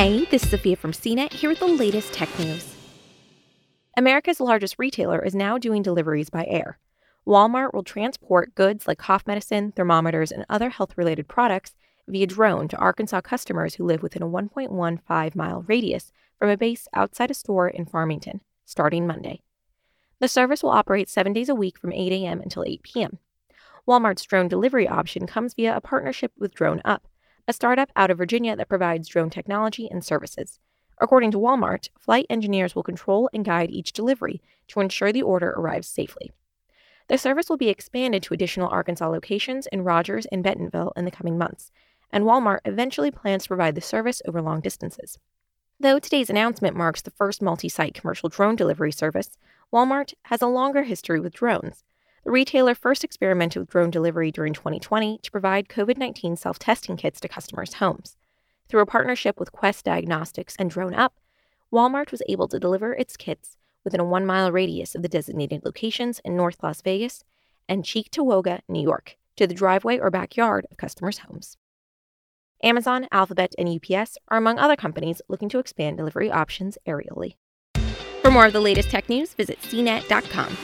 Hey, this is Sophia from CNET here with the latest tech news. America's largest retailer is now doing deliveries by air. Walmart will transport goods like cough medicine, thermometers, and other health related products via drone to Arkansas customers who live within a 1.15 mile radius from a base outside a store in Farmington, starting Monday. The service will operate seven days a week from 8 a.m. until 8 p.m. Walmart's drone delivery option comes via a partnership with DroneUp, a startup out of Virginia that provides drone technology and services. According to Walmart, flight engineers will control and guide each delivery to ensure the order arrives safely. The service will be expanded to additional Arkansas locations in Rogers and Bentonville in the coming months, and Walmart eventually plans to provide the service over long distances. Though today's announcement marks the first multi site commercial drone delivery service, Walmart has a longer history with drones. The retailer first experimented with drone delivery during 2020 to provide COVID 19 self testing kits to customers' homes. Through a partnership with Quest Diagnostics and DroneUp, Walmart was able to deliver its kits within a one mile radius of the designated locations in North Las Vegas and Cheektowaga, New York, to the driveway or backyard of customers' homes. Amazon, Alphabet, and UPS are among other companies looking to expand delivery options aerially. For more of the latest tech news, visit cnet.com.